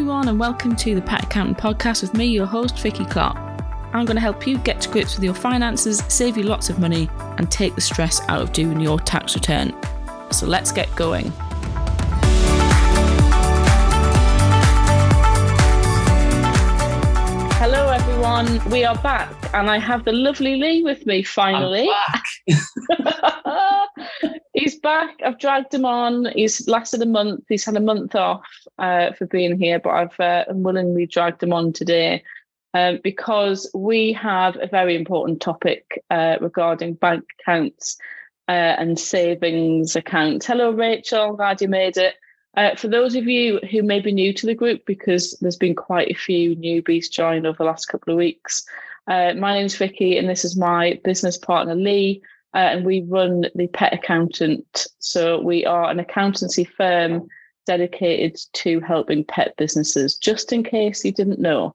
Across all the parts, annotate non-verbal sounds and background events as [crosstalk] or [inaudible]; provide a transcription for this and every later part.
everyone, and welcome to the Pet Accountant Podcast with me, your host, Vicky Clark. I'm going to help you get to grips with your finances, save you lots of money, and take the stress out of doing your tax return. So let's get going. Everyone. We are back, and I have the lovely Lee with me finally. [laughs] He's back. I've dragged him on. He's lasted a month. He's had a month off uh, for being here, but I've uh, unwillingly dragged him on today um, because we have a very important topic uh, regarding bank accounts uh, and savings accounts. Hello, Rachel. Glad you made it. Uh, for those of you who may be new to the group, because there's been quite a few newbies joined over the last couple of weeks, uh, my name's Vicky, and this is my business partner Lee uh, and we run the Pet Accountant. So we are an accountancy firm dedicated to helping pet businesses, just in case you didn't know.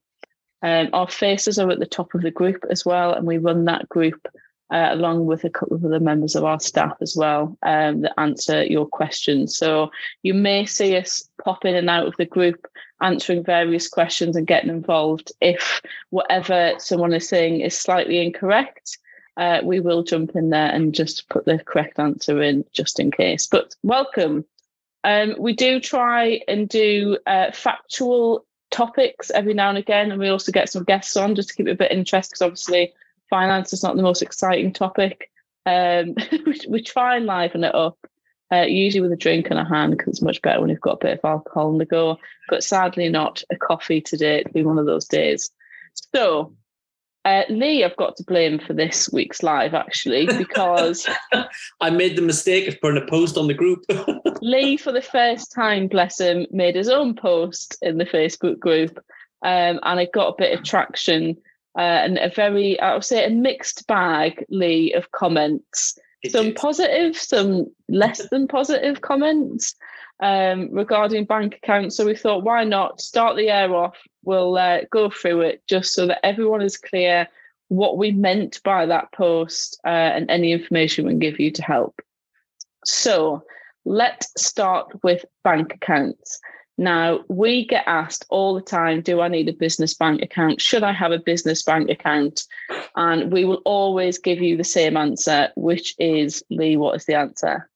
Um, our faces are at the top of the group as well, and we run that group uh, along with a couple of other members of our staff as well um, that answer your questions. So you may see us pop in and out of the group answering various questions and getting involved if whatever someone is saying is slightly incorrect uh, we will jump in there and just put the correct answer in just in case. But welcome. Um, we do try and do uh, factual topics every now and again, and we also get some guests on just to keep it a bit interesting because obviously finance is not the most exciting topic. Um, we, we, try and liven it up, uh, usually with a drink in a hand because it's much better when you've got a bit of alcohol on the go. But sadly, not a coffee today. It'll be one of those days. So uh, Lee, I've got to blame for this week's live actually [laughs] because I made the mistake of putting a post on the group. [laughs] Lee, for the first time, bless him, made his own post in the Facebook group, um, and it got a bit of traction uh, and a very, I would say, a mixed bag, Lee, of comments. It some positive, some less [laughs] than positive comments um, regarding bank accounts. So we thought, why not start the air off? We'll uh, go through it just so that everyone is clear what we meant by that post uh, and any information we can give you to help. So let's start with bank accounts. Now, we get asked all the time Do I need a business bank account? Should I have a business bank account? And we will always give you the same answer, which is Lee, what is the answer?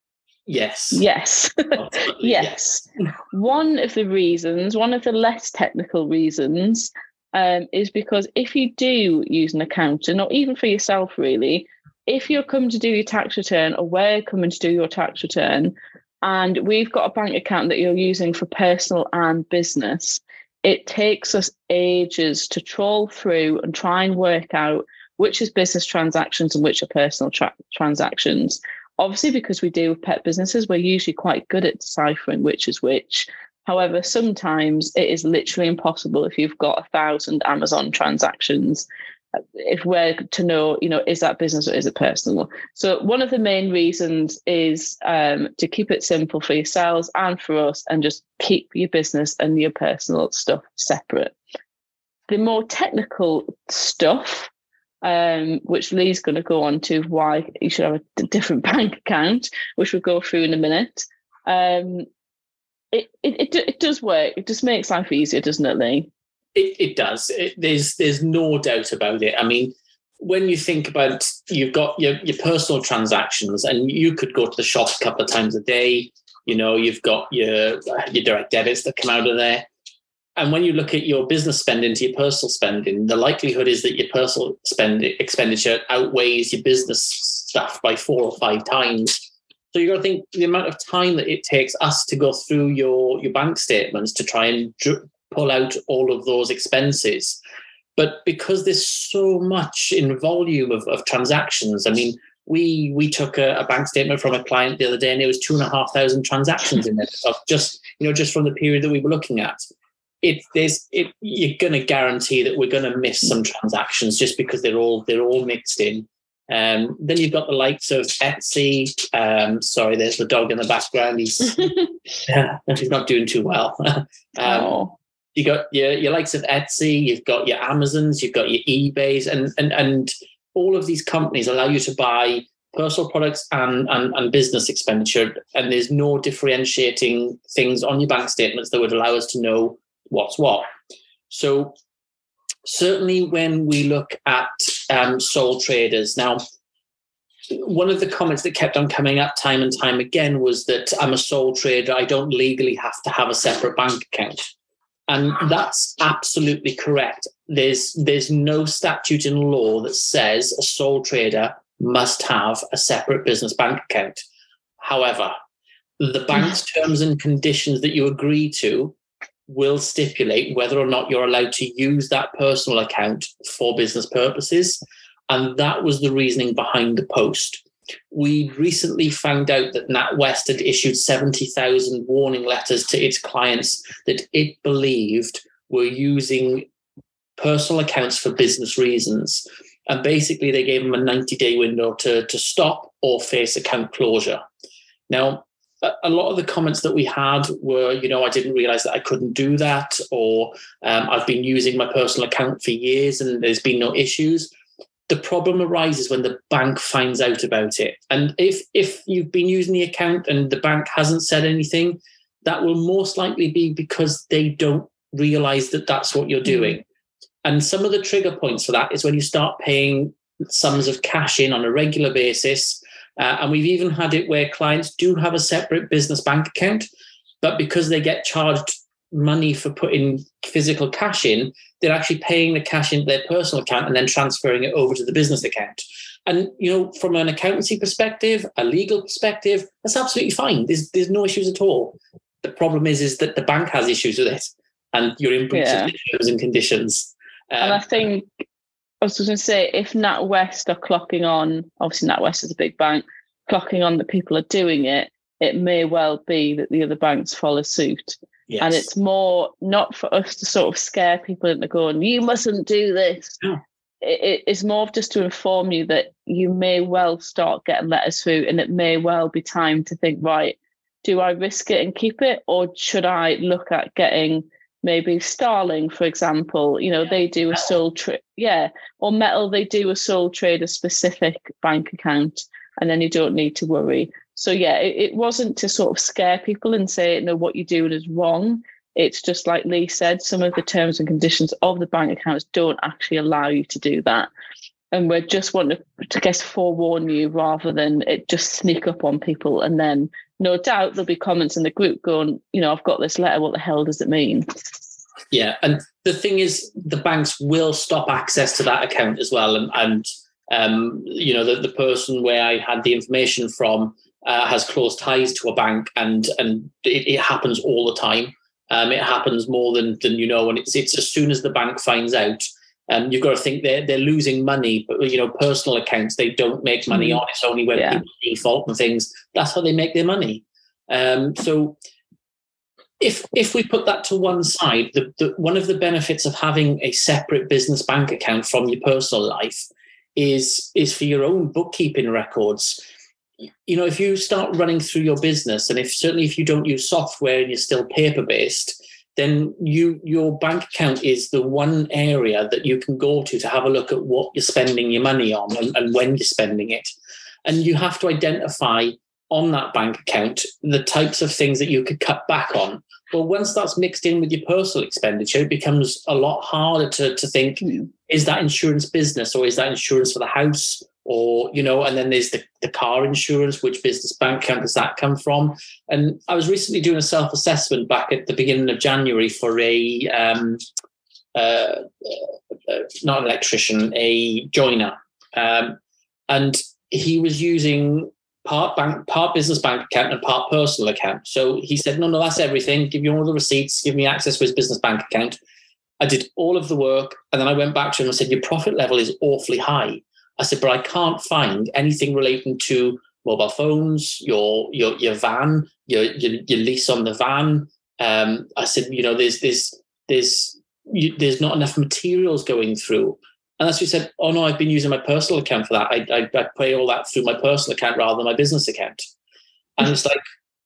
Yes. Yes. [laughs] yes. yes. one of the reasons, one of the less technical reasons, um, is because if you do use an accountant, or even for yourself, really, if you're coming to do your tax return or we're coming to do your tax return, and we've got a bank account that you're using for personal and business, it takes us ages to trawl through and try and work out which is business transactions and which are personal tra- transactions. Obviously because we deal with pet businesses we're usually quite good at deciphering which is which. However sometimes it is literally impossible if you've got a thousand amazon transactions if we're to know you know is that business or is it personal so one of the main reasons is um, to keep it simple for yourselves and for us and just keep your business and your personal stuff separate the more technical stuff um, which Lee's going to go on to why you should have a different [laughs] bank account, which we'll go through in a minute. Um, it, it, it, it does work. It just makes life easier, doesn't it, Lee? It, it does. It, there's there's no doubt about it. I mean, when you think about you've got your, your personal transactions and you could go to the shop a couple of times a day, you know, you've got your your direct debits that come out of there and when you look at your business spending to your personal spending, the likelihood is that your personal spend expenditure outweighs your business stuff by four or five times. So you got to think the amount of time that it takes us to go through your your bank statements to try and pull out all of those expenses. But because there's so much in volume of, of transactions, I mean, we we took a, a, bank statement from a client the other day, and it was two and a half thousand transactions in it, just you know just from the period that we were looking at it there's it you're going to guarantee that we're going to miss some transactions just because they're all they're all mixed in. Um, then you've got the likes of Etsy. Um, sorry, there's the dog in the background. He's yeah, [laughs] [laughs] he's not doing too well. [laughs] um, oh. You got your your likes of Etsy. You've got your Amazons. You've got your eBay's, and and and all of these companies allow you to buy personal products and, and, and business expenditure, and there's no differentiating things on your bank statements that would allow us to know what's what. So certainly when we look at um, sole traders now one of the comments that kept on coming up time and time again was that i'm a sole trader i don't legally have to have a separate bank account and that's absolutely correct there's there's no statute in law that says a sole trader must have a separate business bank account however the bank's [laughs] terms and conditions that you agree to will stipulate whether or not you're allowed to use that personal account for business purposes. And that was the reasoning behind the post. We recently found out that NatWest had issued 70,000 warning letters to its clients that it believed were using personal accounts for business reasons. And basically, they gave them a 90 day window to, to stop or face account closure. Now, a lot of the comments that we had were, you know, I didn't realize that I couldn't do that, or um, I've been using my personal account for years and there's been no issues. The problem arises when the bank finds out about it. And if if you've been using the account and the bank hasn't said anything, that will most likely be because they don't realize that that's what you're doing. Mm. And some of the trigger points for that is when you start paying sums of cash in on a regular basis uh, and we've even had it where clients do have a separate business bank account, but because they get charged money for putting physical cash in, they're actually paying the cash into their personal account and then transferring it over to the business account. And you know, from an accountancy perspective, a legal perspective, that's absolutely fine. There's there's no issues at all. The problem is is that the bank has issues with it, and you're in breach yeah. of terms and conditions. Um, and I think I was going to say, if NatWest are clocking on, obviously NatWest is a big bank, clocking on that people are doing it, it may well be that the other banks follow suit. Yes. And it's more not for us to sort of scare people into going, you mustn't do this. It, it's more just to inform you that you may well start getting letters through and it may well be time to think, right, do I risk it and keep it? Or should I look at getting maybe Starling, for example, you know, yeah. they do a sole trade, yeah, or Mettle, they do a sole trader specific bank account, and then you don't need to worry. So yeah, it, it wasn't to sort of scare people and say, no, what you're doing is wrong. It's just like Lee said, some of the terms and conditions of the bank accounts don't actually allow you to do that. And we're just wanting to, to guess forewarn you rather than it just sneak up on people and then no doubt there'll be comments in the group going, you know, I've got this letter. What the hell does it mean? Yeah, and the thing is, the banks will stop access to that account as well. And, and um, you know, the, the person where I had the information from uh, has close ties to a bank, and and it, it happens all the time. Um, it happens more than than you know, and it's it's as soon as the bank finds out. Um, you've got to think they're they're losing money, but you know, personal accounts they don't make money mm. on. It's only when yeah. people default and things. That's how they make their money. Um, so if if we put that to one side, the, the, one of the benefits of having a separate business bank account from your personal life is is for your own bookkeeping records. You know, if you start running through your business, and if certainly if you don't use software and you're still paper based, then you your bank account is the one area that you can go to to have a look at what you're spending your money on and, and when you're spending it. And you have to identify on that bank account the types of things that you could cut back on. Well once that's mixed in with your personal expenditure it becomes a lot harder to, to think mm. is that insurance business or is that insurance for the house or you know and then there's the, the car insurance which business bank account does that come from? And i was recently doing a self-assessment back at the beginning of january for a um, uh, uh, not an electrician a joiner. Um, and he was using part bank part business bank account and part personal account. So he said no no that's everything. Give me all the receipts. Give me access to his business bank account. I did all of the work and then i went back to him and said your profit level is awfully high I said, but I can't find anything relating to mobile phones, your your your van, your your, your lease on the van. Um, I said, you know, there's there's there's you, there's not enough materials going through. And that's what he said, oh no, I've been using my personal account for that. I, I, I pay all that through my personal account rather than my business account. And it's like,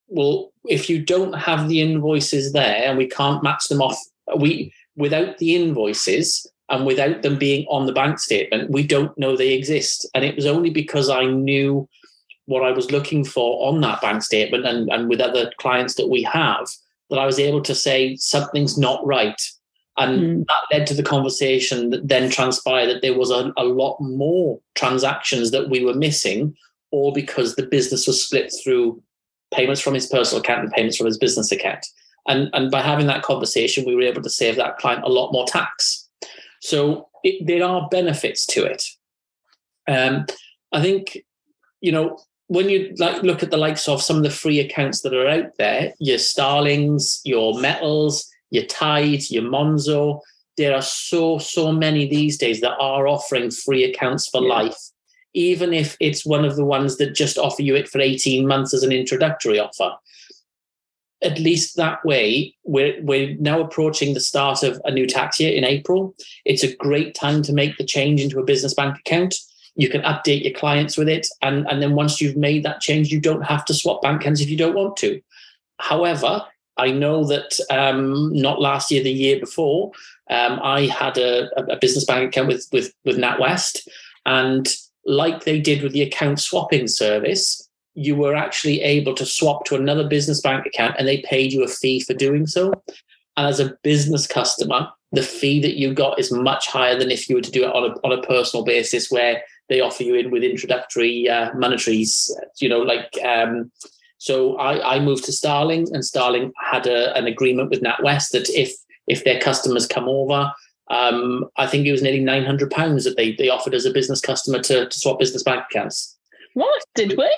well, if you don't have the invoices there and we can't match them off, we without the invoices, and without them being on the bank statement, we don't know they exist. And it was only because I knew what I was looking for on that bank statement and, and with other clients that we have that I was able to say something's not right. And mm. that led to the conversation that then transpired that there was a, a lot more transactions that we were missing, all because the business was split through payments from his personal account and payments from his business account. And, and by having that conversation, we were able to save that client a lot more tax. So it, there are benefits to it. Um, I think, you know, when you like look at the likes of some of the free accounts that are out there, your Starlings, your Mettles, your Tide, your Monzo, there are so so many these days that are offering free accounts for yeah. life, even if it's one of the ones that just offer you it for eighteen months as an introductory offer. At least that way, we're we're now approaching the start of a new tax year in April. It's a great time to make the change into a business bank account you can update your clients with it. And, and then once you've made that change, you don't have to swap bank accounts if you don't want to. However, I know that um, not last year, the year before, um, I had a, a, business bank account with, with, with NatWest. And like they did with the account swapping service, you were actually able to swap to another business bank account and they paid you a fee for doing so. And as a business customer, the fee that you got is much higher than if you were to do it on a, on a personal basis where they offer you in with introductory uh, monetaries, you know, like. Um, so I, I moved to Starling, and Starling had a, an agreement with NatWest that if if their customers come over, um, I think it was nearly nine hundred pounds that they they offered as a business customer to, to swap business bank accounts. What did we?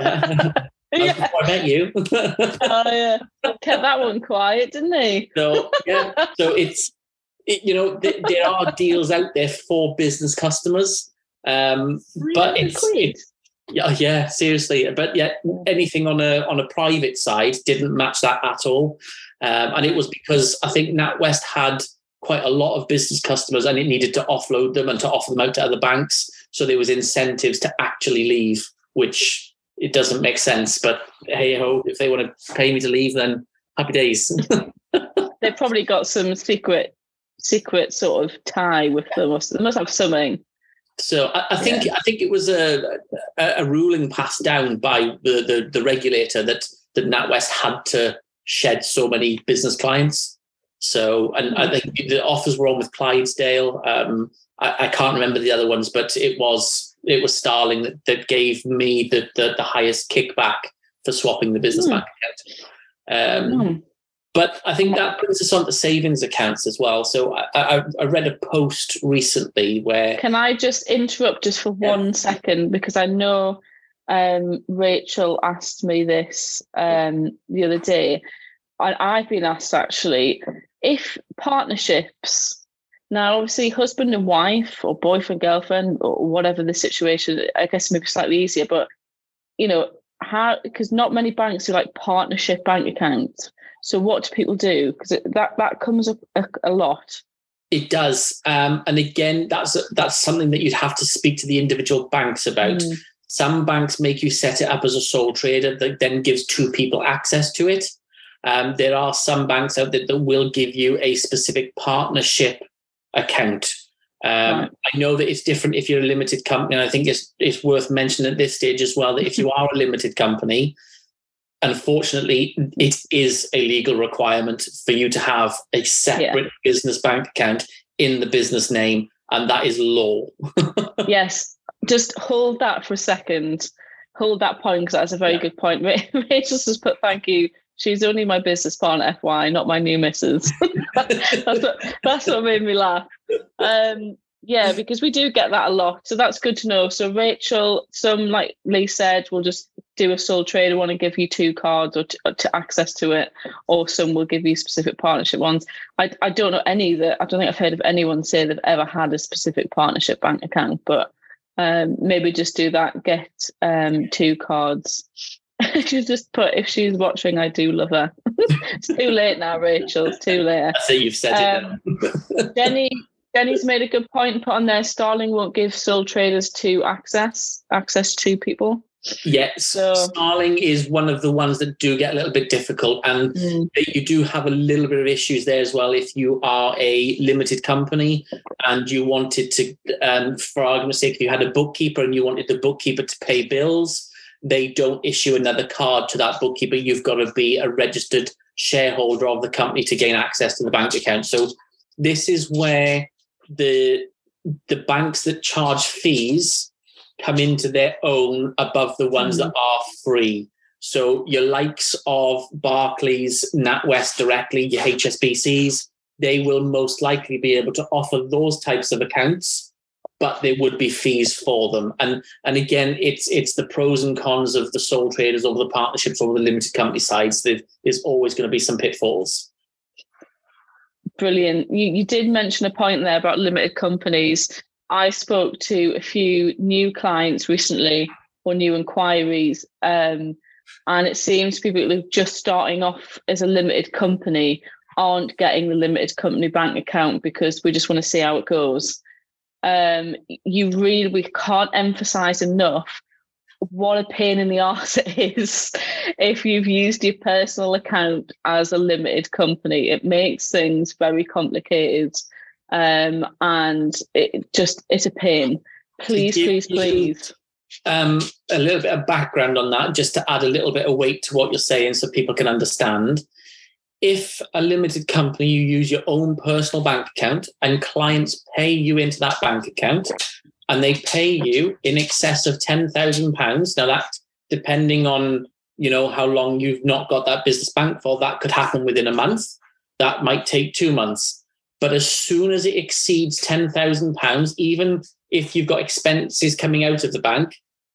[laughs] yeah. [laughs] I met you. [laughs] oh yeah, kept that one quiet, didn't he? So yeah, so it's it, you know th- there are deals out there for business customers. Um, really but it's, it's yeah, yeah, seriously. But yeah, anything on a on a private side didn't match that at all, um, and it was because I think NatWest had quite a lot of business customers, and it needed to offload them and to offer them out to other banks. So there was incentives to actually leave, which it doesn't make sense. But hey ho, if they want to pay me to leave, then happy days. [laughs] They've probably got some secret secret sort of tie with them. They must have something. So I, I think yeah. I think it was a, a, ruling passed down by the, the, the regulator that that NatWest had to shed so many business clients. So and I think the offers were on with Clydesdale. Um, I, I, can't remember the other ones, but it was it was Starling that, that gave me the, the, the highest kickback for swapping the business mm. bank account. Um, mm. But I think that brings us on to savings accounts as well. So I, I, I read a post recently where. Can I just interrupt just for yeah. one second? Because I know um, Rachel asked me this um, the other day. And I've been asked actually if partnerships, now obviously husband and wife or boyfriend, girlfriend, or whatever the situation, I guess maybe slightly easier, but you know, how because not many banks do like partnership bank accounts. So what do people do? Because that that comes up a, a lot. It does, um, and again, that's that's something that you'd have to speak to the individual banks about. Mm. Some banks make you set it up as a sole trader that then gives two people access to it. Um, there are some banks out there that will give you a specific partnership account. Um, right. I know that it's different if you're a limited company. And I think it's it's worth mentioning at this stage as well that if you [laughs] are a limited company, unfortunately, it is a legal requirement for you to have a separate yeah. business bank account in the business name, and that is law. [laughs] yes, just hold that for a second. Hold that point because that's a very yeah. good point. [laughs] Rachel just put thank you. She's only my business partner, FY, not my new missus. [laughs] that's, what, that's what made me laugh. Um, yeah, because we do get that a lot. So that's good to know. So Rachel, some like Lee said, will just do a sole trader want to give you two cards or to, to, access to it, or some will give you specific partnership ones. I, I don't know any that I don't think I've heard of anyone say they've ever had a specific partnership bank account, but um, maybe just do that. Get um, two cards. [laughs] She's just put if she's watching, I do love her. [laughs] it's too late now, Rachel. It's too late. I see you've said um, it. [laughs] Jenny Jenny's made a good point. Put on there, Starling won't give sole traders to access access to people. Yes, so, Starling is one of the ones that do get a little bit difficult, and mm. you do have a little bit of issues there as well. If you are a limited company and you wanted to, um, for argument's sake, if you had a bookkeeper and you wanted the bookkeeper to pay bills, they don't issue another card to that bookkeeper. You've got to be a registered shareholder of the company to gain access to the bank account. So this is where the the banks that charge fees come into their own above the ones mm. that are free. So your likes of Barclays, NatWest directly, your HSBCs, they will most likely be able to offer those types of accounts, but there would be fees for them. And and again, it's it's the pros and cons of the sole traders over the partnerships over the limited company sides. There's always going to be some pitfalls. Brilliant. You, you did mention a point there about limited companies. I spoke to a few new clients recently or new inquiries, um, and it seems people who are just starting off as a limited company aren't getting the limited company bank account because we just want to see how it goes. Um, you really we can't emphasize enough what a pain in the arse [laughs] it is if you've used your personal account as a limited company. It makes things very complicated. Um, and it just it's a pain. Please, please, please. Um, a little bit of background on that, just to add a little bit of weight to what you're saying so people can understand. If a limited company, you use your own personal bank account and clients pay you into that bank account, and they pay you in excess of £10,000. Now, that depending on you know how long you've not got that business bank for, that could happen within a month. That might take two months. But as soon as it exceeds £10,000, even if you've got expenses coming out of the bank,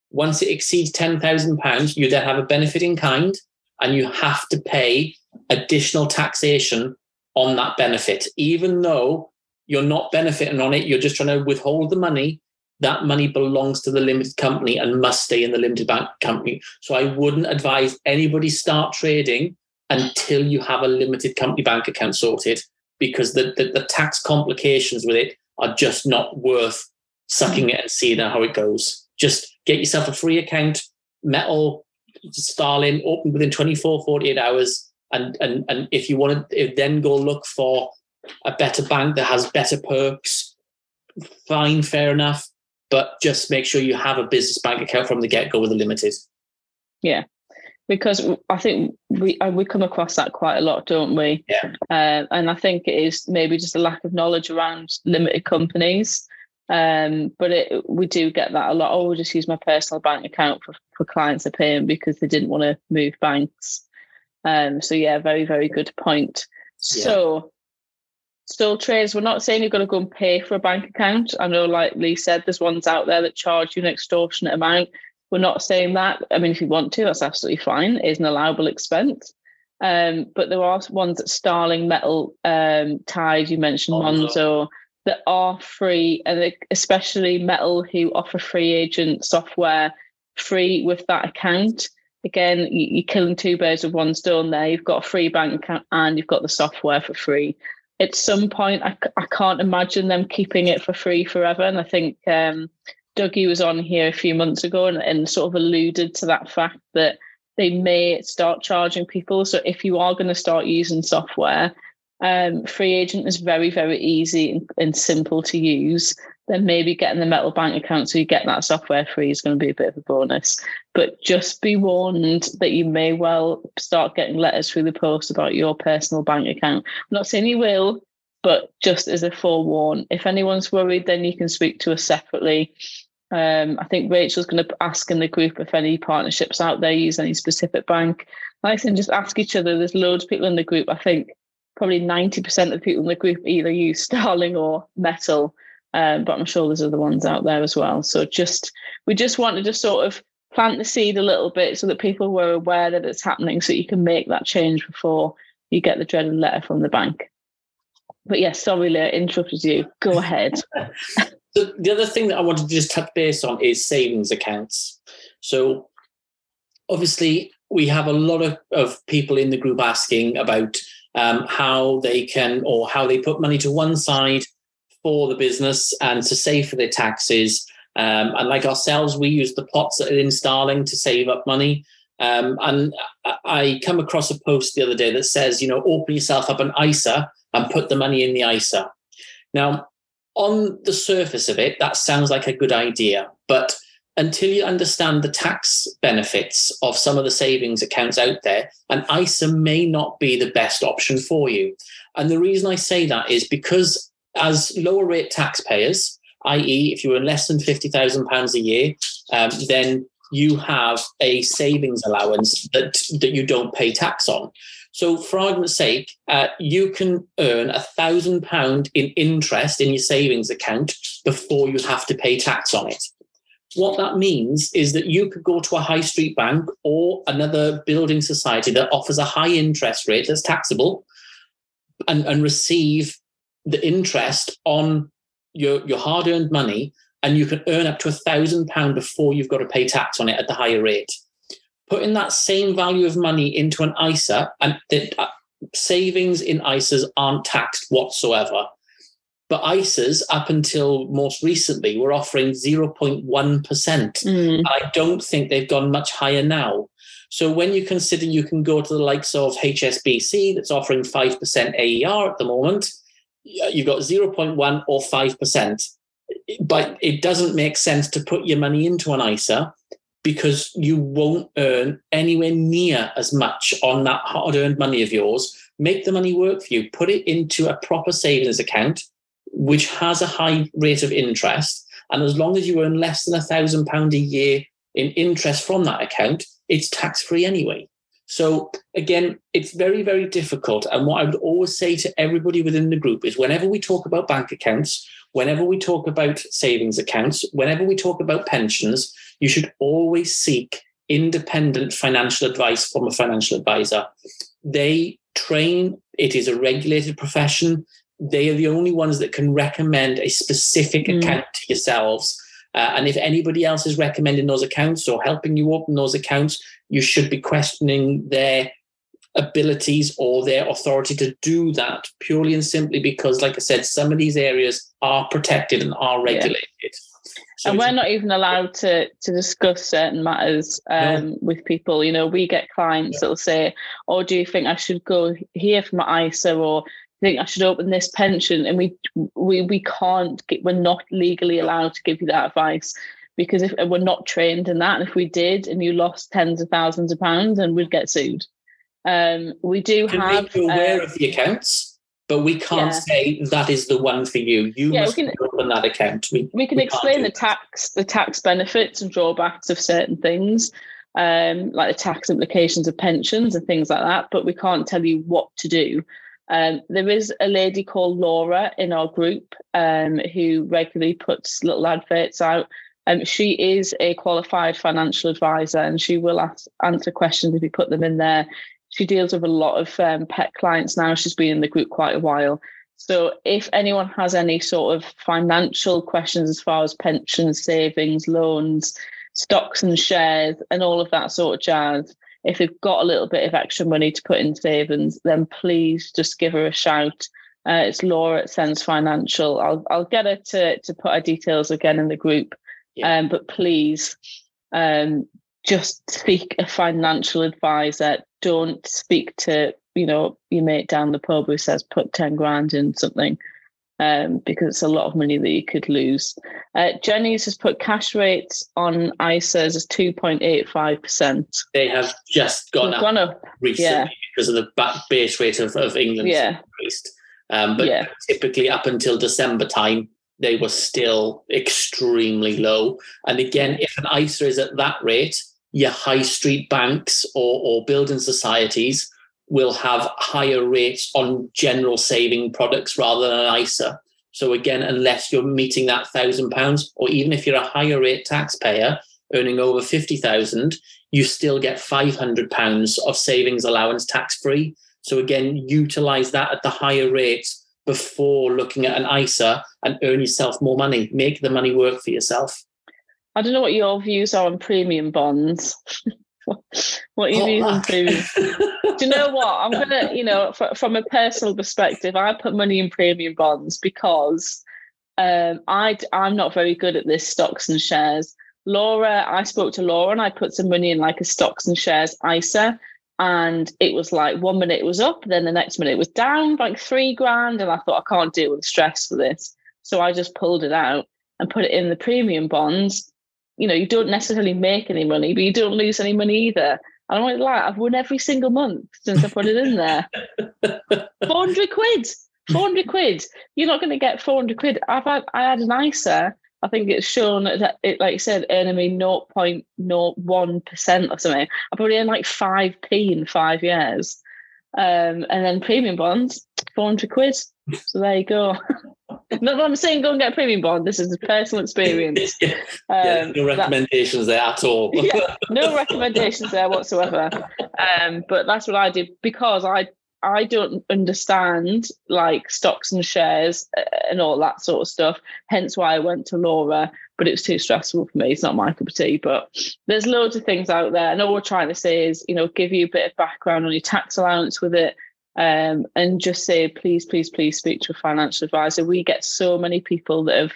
once it exceeds £10,000, you then have a benefit in kind and you have to pay additional taxation on that benefit. Even though you're not benefiting on it, you're just trying to withhold the money that money belongs to the limited company and must stay in the limited bank company. So I wouldn't advise anybody start trading until you have a limited company bank account sorted because the, the, the tax complications with it are just not worth sucking it and seeing how it goes. Just get yourself a free account, Mettle, Starling, open within 24, 48 hours. And, and, and if you want to then go look for a better bank that has better perks, fine, fair enough but just make sure you have a business bank account from the get go with the limited. Yeah, because I think we uh, we come across that quite a lot, don't we? Yeah. Uh, and I think it is maybe just a lack of knowledge around limited companies. Um, but it, we do get that a lot. Oh, we'll just use my personal bank account for, for clients to pay them because they didn't want to move banks. Um, so yeah, very, very good point. Yeah. So Still, trades, we're not saying you've got to go and pay for a bank account. I know, like Lee said, there's ones out there that charge you an extortionate amount. We're not saying that. I mean, if you want to, that's absolutely fine. It is an allowable expense. Um, but there are ones that Starling Mettle, um, Tide, you mentioned Monzo, that are free, and especially Mettle, who offer FreeAgent software free with that account. Again, you're killing two birds with one stone there. You've got a free bank account and you've got the software for free at some point, I, I can't imagine them keeping it for free forever. And I think um, Dougie was on here a few months ago and, and sort of alluded to that fact that they may start charging people. So if you are going to start using software, um, FreeAgent is very, very easy and, simple to use. Then maybe getting the Mettle bank account so you get that software free is going to be a bit of a bonus. But just be warned that you may well start getting letters through the post about your personal bank account. I'm not saying you will, but just as a forewarn, if anyone's worried, then you can speak to us separately. Um, I think Rachel's going to ask in the group if any partnerships out there use any specific bank. Like I said, just ask each other. There's loads of people in the group. I think probably 90% of the people in the group either use Starling or Mettle, um, but I'm sure there's other ones out there as well. So just we just wanted to sort of plant the seed a little bit so that people were aware that it's happening so you can make that change before you get the dreaded letter from the bank. But yes, yeah, sorry, Leah, interrupted you. Go [laughs] ahead. the, the other thing that I wanted to just touch base on is savings accounts. So obviously we have a lot of, of people in the group asking about um, how they can or how they put money to one side for the business and to save for their taxes. Um, and like ourselves, we use the pots in Starling to save up money. Um, and I come across a post the other day that says, you know, open yourself up an ISA and put the money in the ISA. Now, on the surface of it, that sounds like a good idea, but until you understand the tax benefits of some of the savings accounts out there, an ISA may not be the best option for you. And the reason I say that is because as lower rate taxpayers, i.e., if you earn less than £50,000 a year, um, then you have a savings allowance that, that you don't pay tax on. So, for argument's sake, uh, you can earn a thousand pound in interest in your savings account before you have to pay tax on it. What that means is that you could go to a high street bank or another building society that offers a high interest rate that's taxable and, and receive the interest on your, your hard earned money. And you can earn up to a thousand pound before you've got to pay tax on it at the higher rate. Putting that same value of money into an ISA and the uh, savings in ISAs aren't taxed whatsoever. But ISAs, up until most recently, were offering 0.1%. Mm. I don't think they've gone much higher now. So when you consider you can go to the likes of HSBC, that's offering 5% AER at the moment, you've got 0.1 or 5%. But it doesn't make sense to put your money into an ISA because you won't earn anywhere near as much on that hard earned money of yours. Make the money work for you. Put it into a proper savings account, which has a high rate of interest. And as long as you earn less than a thousand pound a year in interest from that account, it's tax free anyway. So again, it's very, very difficult. And what I would always say to everybody within the group is whenever we talk about bank accounts, whenever we talk about savings accounts, whenever we talk about pensions, you should always seek independent financial advice from a financial advisor. They train, it is a regulated profession. They are the only ones that can recommend a specific mm. account to yourselves. Uh, and if anybody else is recommending those accounts or helping you open those accounts, you should be questioning their abilities or their authority to do that purely and simply because, like I said, some of these areas are protected and are regulated. Yeah. So and we're not even allowed to to discuss certain matters um, no. with people. You know, we get clients yeah. that'll say, "Oh, do you think I should go here for my ISA?" or think I should open this pension, and we we we can't get, we're not legally allowed to give you that advice because if we're not trained in that, and if we did, and you lost tens of thousands of pounds, and we'd get sued. Um, we do can have make you aware uh, of the accounts, but we can't yeah. say that is the one for you. You yeah, must can, open that account. We, we can we explain the tax, the tax benefits and drawbacks of certain things, um, like the tax implications of pensions and things like that. But we can't tell you what to do. Um, there is a lady called Laura in our group um, who regularly puts little adverts out um, she is a qualified financial advisor and she will ask, answer questions if you put them in there. She deals with a lot of um, pet clients now. She's been in the group quite a while. So if anyone has any sort of financial questions as far as pensions, savings, loans, stocks and shares, and all of that sort of jazz, if they've got a little bit of extra money to put in savings, then please just give her a shout. Uh, it's Laura at Sense Financial. I'll I'll get her to to put her details again in the group. Yeah. Um, but please, um, just seek a financial advisor. Don't speak to you know your mate down the pub who says put ten grand in something. Um, because it's a lot of money that you could lose. Uh, Jenny's has put cash rates on ISAs as 2.85%. They have just gone, up, gone up, recently yeah. because of the base rate of, of England yeah. increased. Um, but yeah. typically up until December time, they were still extremely low. And again, if an ISA is at that rate, your high street banks or, or building societies will have higher rates on general saving products rather than an ISA. So again, unless you're meeting that thousand pounds, or even if you're a higher rate taxpayer earning over fifty thousand, you still get five hundred pounds of savings allowance tax free. So again, utilize that at the higher rate before looking at an ISA and earn yourself more money. Make the money work for yourself. I don't know what your views are on premium bonds. [laughs] [laughs] what your views on premium? Do you know what? I'm gonna, you know, from a personal perspective, I put money in premium bonds because um, I I'm not very good at this stocks and shares. Laura, I spoke to Laura and I put some money in like a stocks and shares ISA, and it was like one minute it was up, then the next minute it was down like three grand, and I thought I can't deal with the stress for this, so I just pulled it out and put it in the premium bonds, you know, you don't necessarily make any money, but you don't lose any money either. And I'm like, I've won every single month since I put it in there. [laughs] 400 quid. 400 quid. You're not going to get 400 quid. I've had, I had an ISA. I think it's shown that it, like you said, earning me 0.01% or something. I probably earned like 5p in five years. Um, and then premium bonds, 400 quid. So there you go. [laughs] Not that I'm saying go and get a premium bond. This is a personal experience. [laughs] yeah, yeah, no um, recommendations there at all. [laughs] yeah, [laughs] no recommendations there whatsoever. Um, but that's what I did because I I don't understand like stocks and shares uh, and all that sort of stuff. Hence why I went to Laura, but it was too stressful for me. It's not my cup of tea. But there's loads of things out there. And all we're trying to say is, you know, give you a bit of background on your tax allowance with it um, and just say, please, please, please speak to a financial advisor. We get so many people that have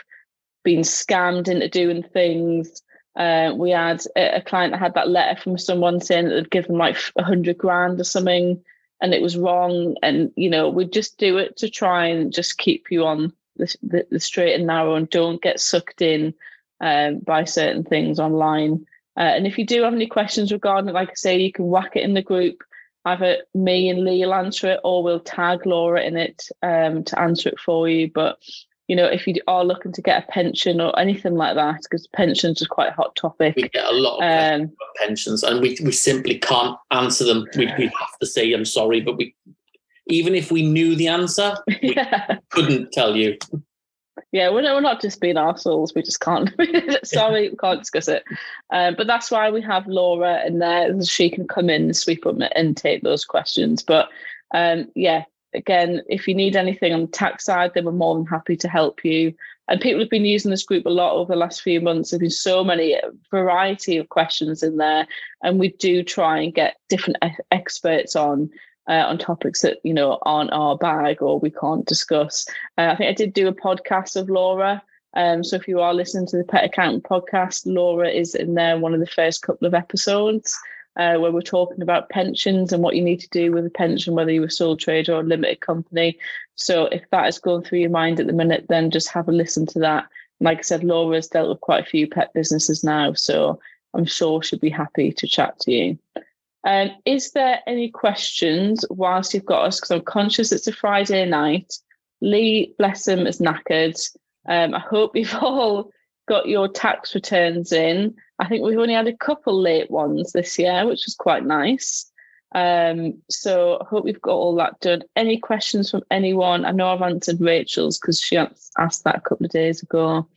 been scammed into doing things. Uh, we had a, client that had that letter from someone saying that they'd given like a hundred grand or something, and it was wrong. And you know, we just do it to try and just keep you on the, the, the straight and narrow, and don't get sucked in um, by certain things online. Uh, and if you do have any questions regarding it, like I say, you can whack it in the group either me and Lee will answer it or we'll tag Laura in it um, to answer it for you. But you know, if you are looking to get a pension or anything like that, because pensions is quite a hot topic. We get a lot of um, pensions, and we, we simply can't answer them. We, we have to say, "I'm sorry," but we even if we knew the answer, we yeah. [laughs] couldn't tell you yeah, we're, we're not just being ourselves. We just can't. [laughs] Sorry, we can't discuss it. Um, but that's why we have Laura in there. She can come in, sweep up, and take those questions. But um, yeah, again, if you need anything on the tax side, then we're more than happy to help you. And people have been using this group a lot over the last few months. There's been so many uh, variety of questions in there, and we do try and get different experts on uh, on topics that you know aren't our bag or we can't discuss. Uh, I think I did do a podcast of Laura. Um, so if you are listening to the Pet Accountant podcast, Laura is in there one of the first couple of episodes uh, where we're talking about pensions and what you need to do with a pension, whether you're a sole trader or a limited company. So if that is going through your mind at the minute, then just have a listen to that. Like I said, Laura's dealt with quite a few pet businesses now, so I'm sure she'll be happy to chat to you. Um, is there any questions whilst you've got us? Because I'm conscious it's a Friday night. Lee, bless him, is knackered. Um, I hope you've [laughs] all got your tax returns in. I think we've only had a couple late ones this year, which was quite nice. Um, so I hope we've got all that done. Any questions from anyone? I know I've answered Rachel's because she asked that a couple of days ago.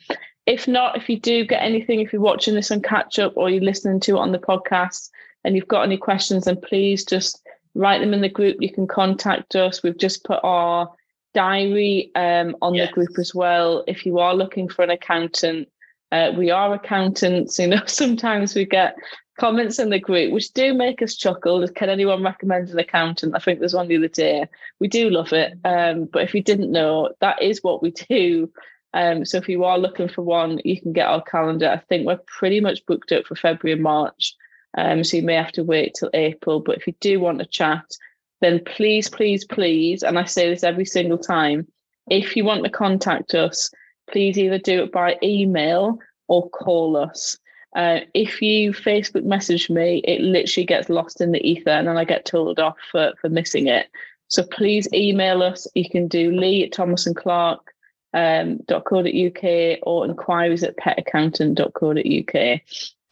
If not, if you do get anything, if you're watching this on catch up or you're listening to it on the podcast, and you've got any questions, then please just write them in the group. You can contact us. We've just put our diary um, on yes. the group as well. If you are looking for an accountant, uh, we are accountants. You know, [laughs] sometimes we get comments in the group which do make us chuckle. Can anyone recommend an accountant? I think there's one the other day. We do love it. Um, but if you didn't know, that is what we do. Um, so if you are looking for one, you can get our calendar. I think we're pretty much booked up for February and March. Um, so you may have to wait till April. But if you do want to chat, then please, please, please, and I say this every single time, if you want to contact us, please either do it by email or call us. Uh, if you Facebook message me, it literally gets lost in the ether and then I get told off for, for missing it. So please email us. You can do lee at thomas and clark um, or inquiries at petaccountant.co.uk.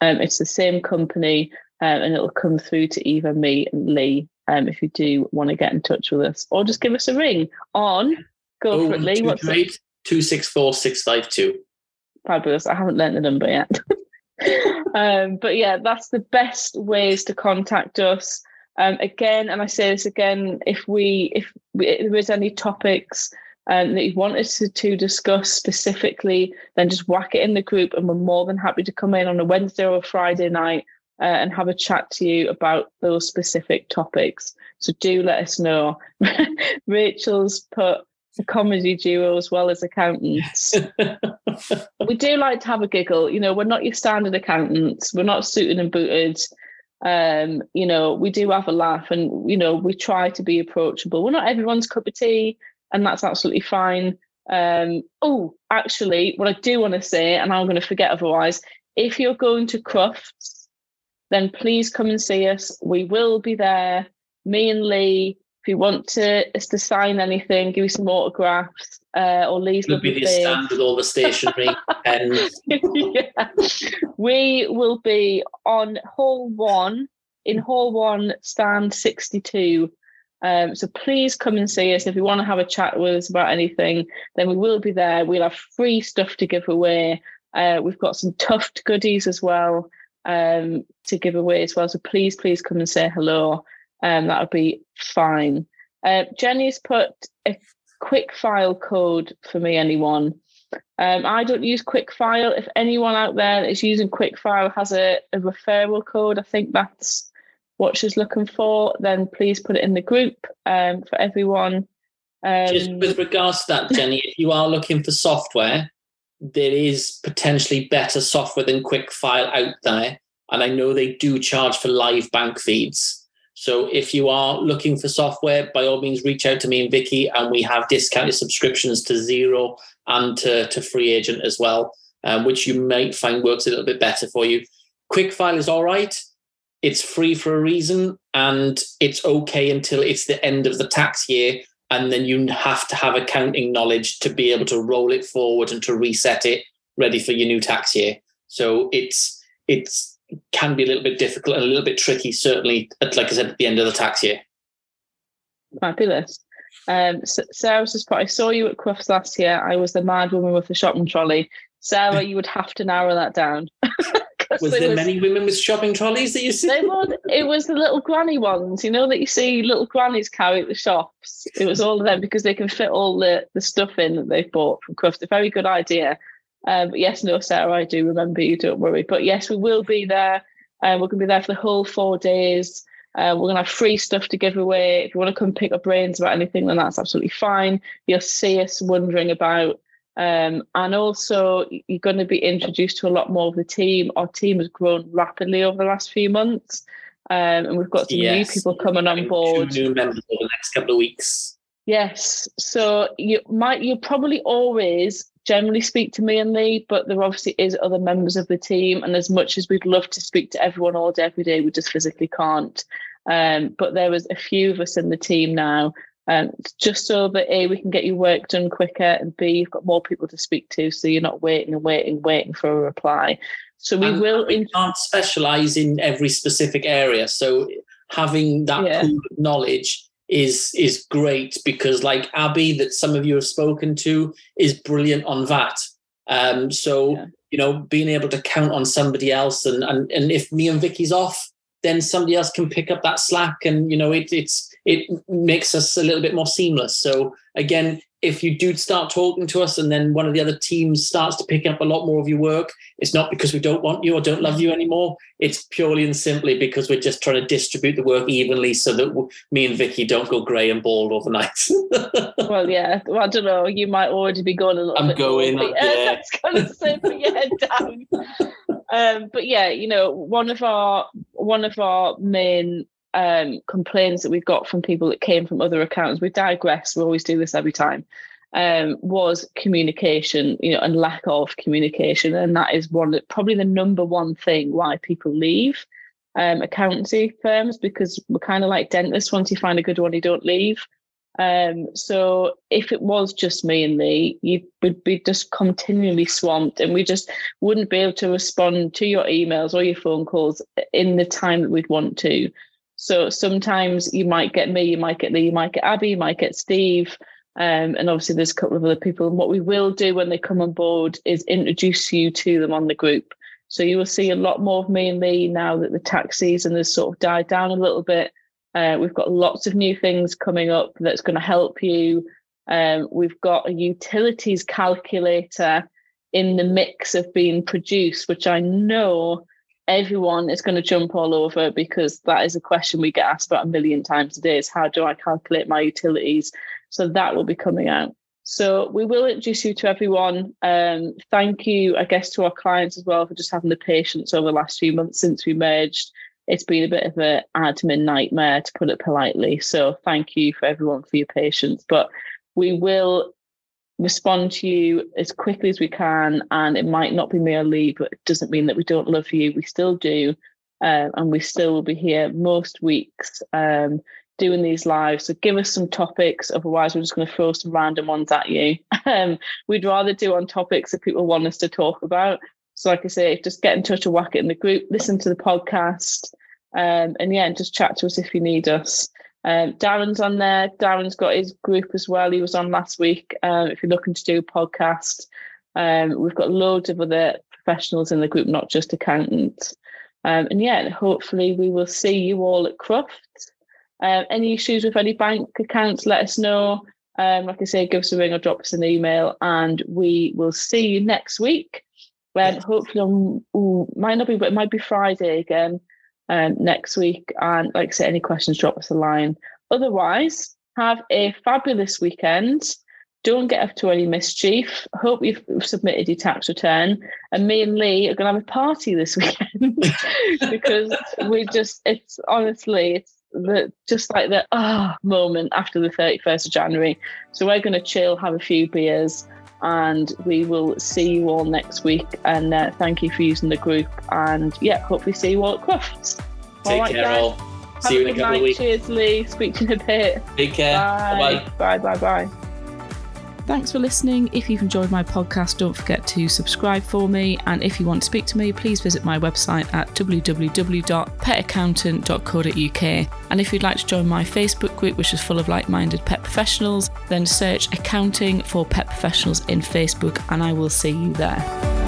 Um, it's the same company, um, and it'll come through to either me and Lee um, if you do want to get in touch with us, or just give us a ring on. Go for it, Lee. What's it? Two six four six five two. Fabulous. I haven't learned the number yet. [laughs] um, but yeah, that's the best ways to contact us. Um, again, and I say this again, if we if, we, if there is any topics um, that you want us to, to discuss specifically, then just whack it in the group, and we're more than happy to come in on a Wednesday or a Friday night uh, and have a chat to you about those specific topics. So do let us know. [laughs] Rachel's put a comedy duo as well as accountants. [laughs] we do like to have a giggle. You know, we're not your standard accountants. We're not suited and booted. Um, you know, we do have a laugh and, you know, we try to be approachable. We're not everyone's cup of tea and that's absolutely fine. Um, oh, actually, what I do want to say, and I'm going to forget otherwise, if you're going to Crufts, then please come and see us. We will be there. Me and Lee, if you want to us to sign anything, give you some autographs uh, or Lee's It'll be the stand with all the stationery [laughs] and yeah. We will be on hall one in hall one, stand 62. Um, so please come and see us if you want to have a chat with us about anything. Then we will be there. We'll have free stuff to give away. Uh, we've got some tuft goodies as well um, to give away as well. So please, please come and say hello. Um, that would be fine. Uh, Jenny's put a Quickfile code for me, anyone. Um, I don't use Quickfile. If anyone out there that is using Quickfile has a, a referral code, I think that's what she's looking for, then please put it in the group um, for everyone. Um, Just with regards to that, Jenny, if you are looking for software, there is potentially better software than Quickfile out there. And I know they do charge for live bank feeds. So if you are looking for software, by all means, reach out to me and Vicky, and we have discounted subscriptions to Xero and to, to FreeAgent as well, um, which you might find works a little bit better for you. Quickfile is all right it's free for a reason and it's okay until it's the end of the tax year and then you have to have accounting knowledge to be able to roll it forward and to reset it ready for your new tax year so it's it's can be a little bit difficult and a little bit tricky certainly at, like i said at the end of the tax year fabulous um, Sarah says, I saw you at Crufts last year. I was the mad woman with the shopping trolley. Sarah, [laughs] you would have to narrow that down. [laughs] was there was, many women with shopping trolleys that you see? Were, it was the little granny ones, you know, that you see little grannies carry at the shops. It was all of them because they can fit all the, the stuff in that they've bought from Crufts. A very good idea. Um, but yes, no, Sarah, I do remember you. Don't worry. But yes, we will be there. Uh, we're going to be there for the whole four days. Uh, we're going to have free stuff to give away. If you want to come pick up brains about anything, then that's absolutely fine. You'll see us wondering about um, and also, you're going to be introduced to a lot more of the team. Our team has grown rapidly over the last few months, um, and we've got some yes. new people coming on board. Two new members over the next couple of weeks. Yes, so you might you probably always generally speak to me and Lee, but there obviously is other members of the team, and as much as we'd love to speak to everyone all day every day, we just physically can't. Um, but there was a few of us in the team now um, just so that A, we can get your work done quicker, and B, you've got more people to speak to, so you're not waiting and waiting, waiting for a reply. So we and will. We can't specialize in every specific area. So having that yeah. pool of knowledge is is great because, like Abby, that some of you have spoken to, is brilliant on that. Um, so yeah. you know, being able to count on somebody else, and and and if me and Vicky's off, then somebody else can pick up that slack, and you know, it, it's it makes us a little bit more seamless. So again, if you do start talking to us and then one of the other teams starts to pick up a lot more of your work, it's not because we don't want you or don't love you anymore. It's purely and simply because we're just trying to distribute the work evenly so that me and Vicky don't go grey and bald overnight. [laughs] well, yeah. Well, I don't know. You might already be going a little I'm going. More, yeah, yeah. That's kind of say put your head down. Um, but yeah, you know, one of our one of our main um, complaints that we've got from people that came from other accounts, we digress, we always do this every time, um, was communication, you know, and lack of communication. And that is one that probably the number one thing why people leave um, accountancy firms because we're kind of like dentists. Once you find a good one, you don't leave. Um, so if it was just me and Lee, you would be just continually swamped and we just wouldn't be able to respond to your emails or your phone calls in the time that we'd want to. So sometimes you might get me, you might get Lee, you might get Abby, you might get Steve. Um, and obviously there's a couple of other people. And what we will do when they come on board is introduce you to them on the group. So you will see a lot more of me and Lee now that the tax season has sort of died down a little bit. Uh, we've got lots of new things coming up that's going to help you. Um, we've got a utilities calculator in the mix of being produced, which I know everyone is going to jump all over because that is a question we get asked about a million times a day is how do I calculate my utilities? So that will be coming out. So we will introduce you to everyone. Um, thank you, I guess, to our clients as well for just having the patience over the last few months since we merged. It's been a bit of an admin nightmare, to put it politely. So thank you for everyone for your patience. But we will respond to you as quickly as we can. And it might not be me or Lee, but it doesn't mean that we don't love you. We still do. Um, and we still will be here most weeks um, doing these lives. So give us some topics. Otherwise, we're just going to throw some random ones at you. [laughs] Um, we'd rather do on topics that people want us to talk about. So, like I say, just get in touch or whack it in the group, listen to the podcast, um, and yeah, and just chat to us if you need us. Um, Darren's on there. Darren's got his group as well. He was on last week. Um, if you're looking to do a podcast, um, we've got loads of other professionals in the group, not just accountants. Um, and yeah, hopefully we will see you all at Crufts. Um, any issues with any bank accounts, let us know. Um, like I say, give us a ring or drop us an email, and we will see you next week. When hopefully on ooh, might not be, but it might be Friday again um, next week. And like I say, any questions, drop us a line. Otherwise, have a fabulous weekend. Don't get up to any mischief. Hope you've submitted your tax return. And me and Lee are going to have a party this [laughs] weekend because we just, it's honestly, it's the just like the ah oh, moment after the 31st of January. So we're going to chill, have a few beers, and we will see you all next week. And uh, thank you for using the group. And yeah, hopefully see you all at Crufts. Take all care, guys. all. See you in a couple night. of weeks. Cheers, Lee. Speak to you in a bit. Take care. Bye. Bye. Bye. Bye. Bye. Thanks for listening. If you've enjoyed my podcast, don't forget to subscribe for me. And if you want to speak to me, please visit my website at www.petaccountant.co.uk. And if you'd like to join my Facebook group, which is full of like minded pet professionals, then search accounting for pet professionals in Facebook, and I will see you there.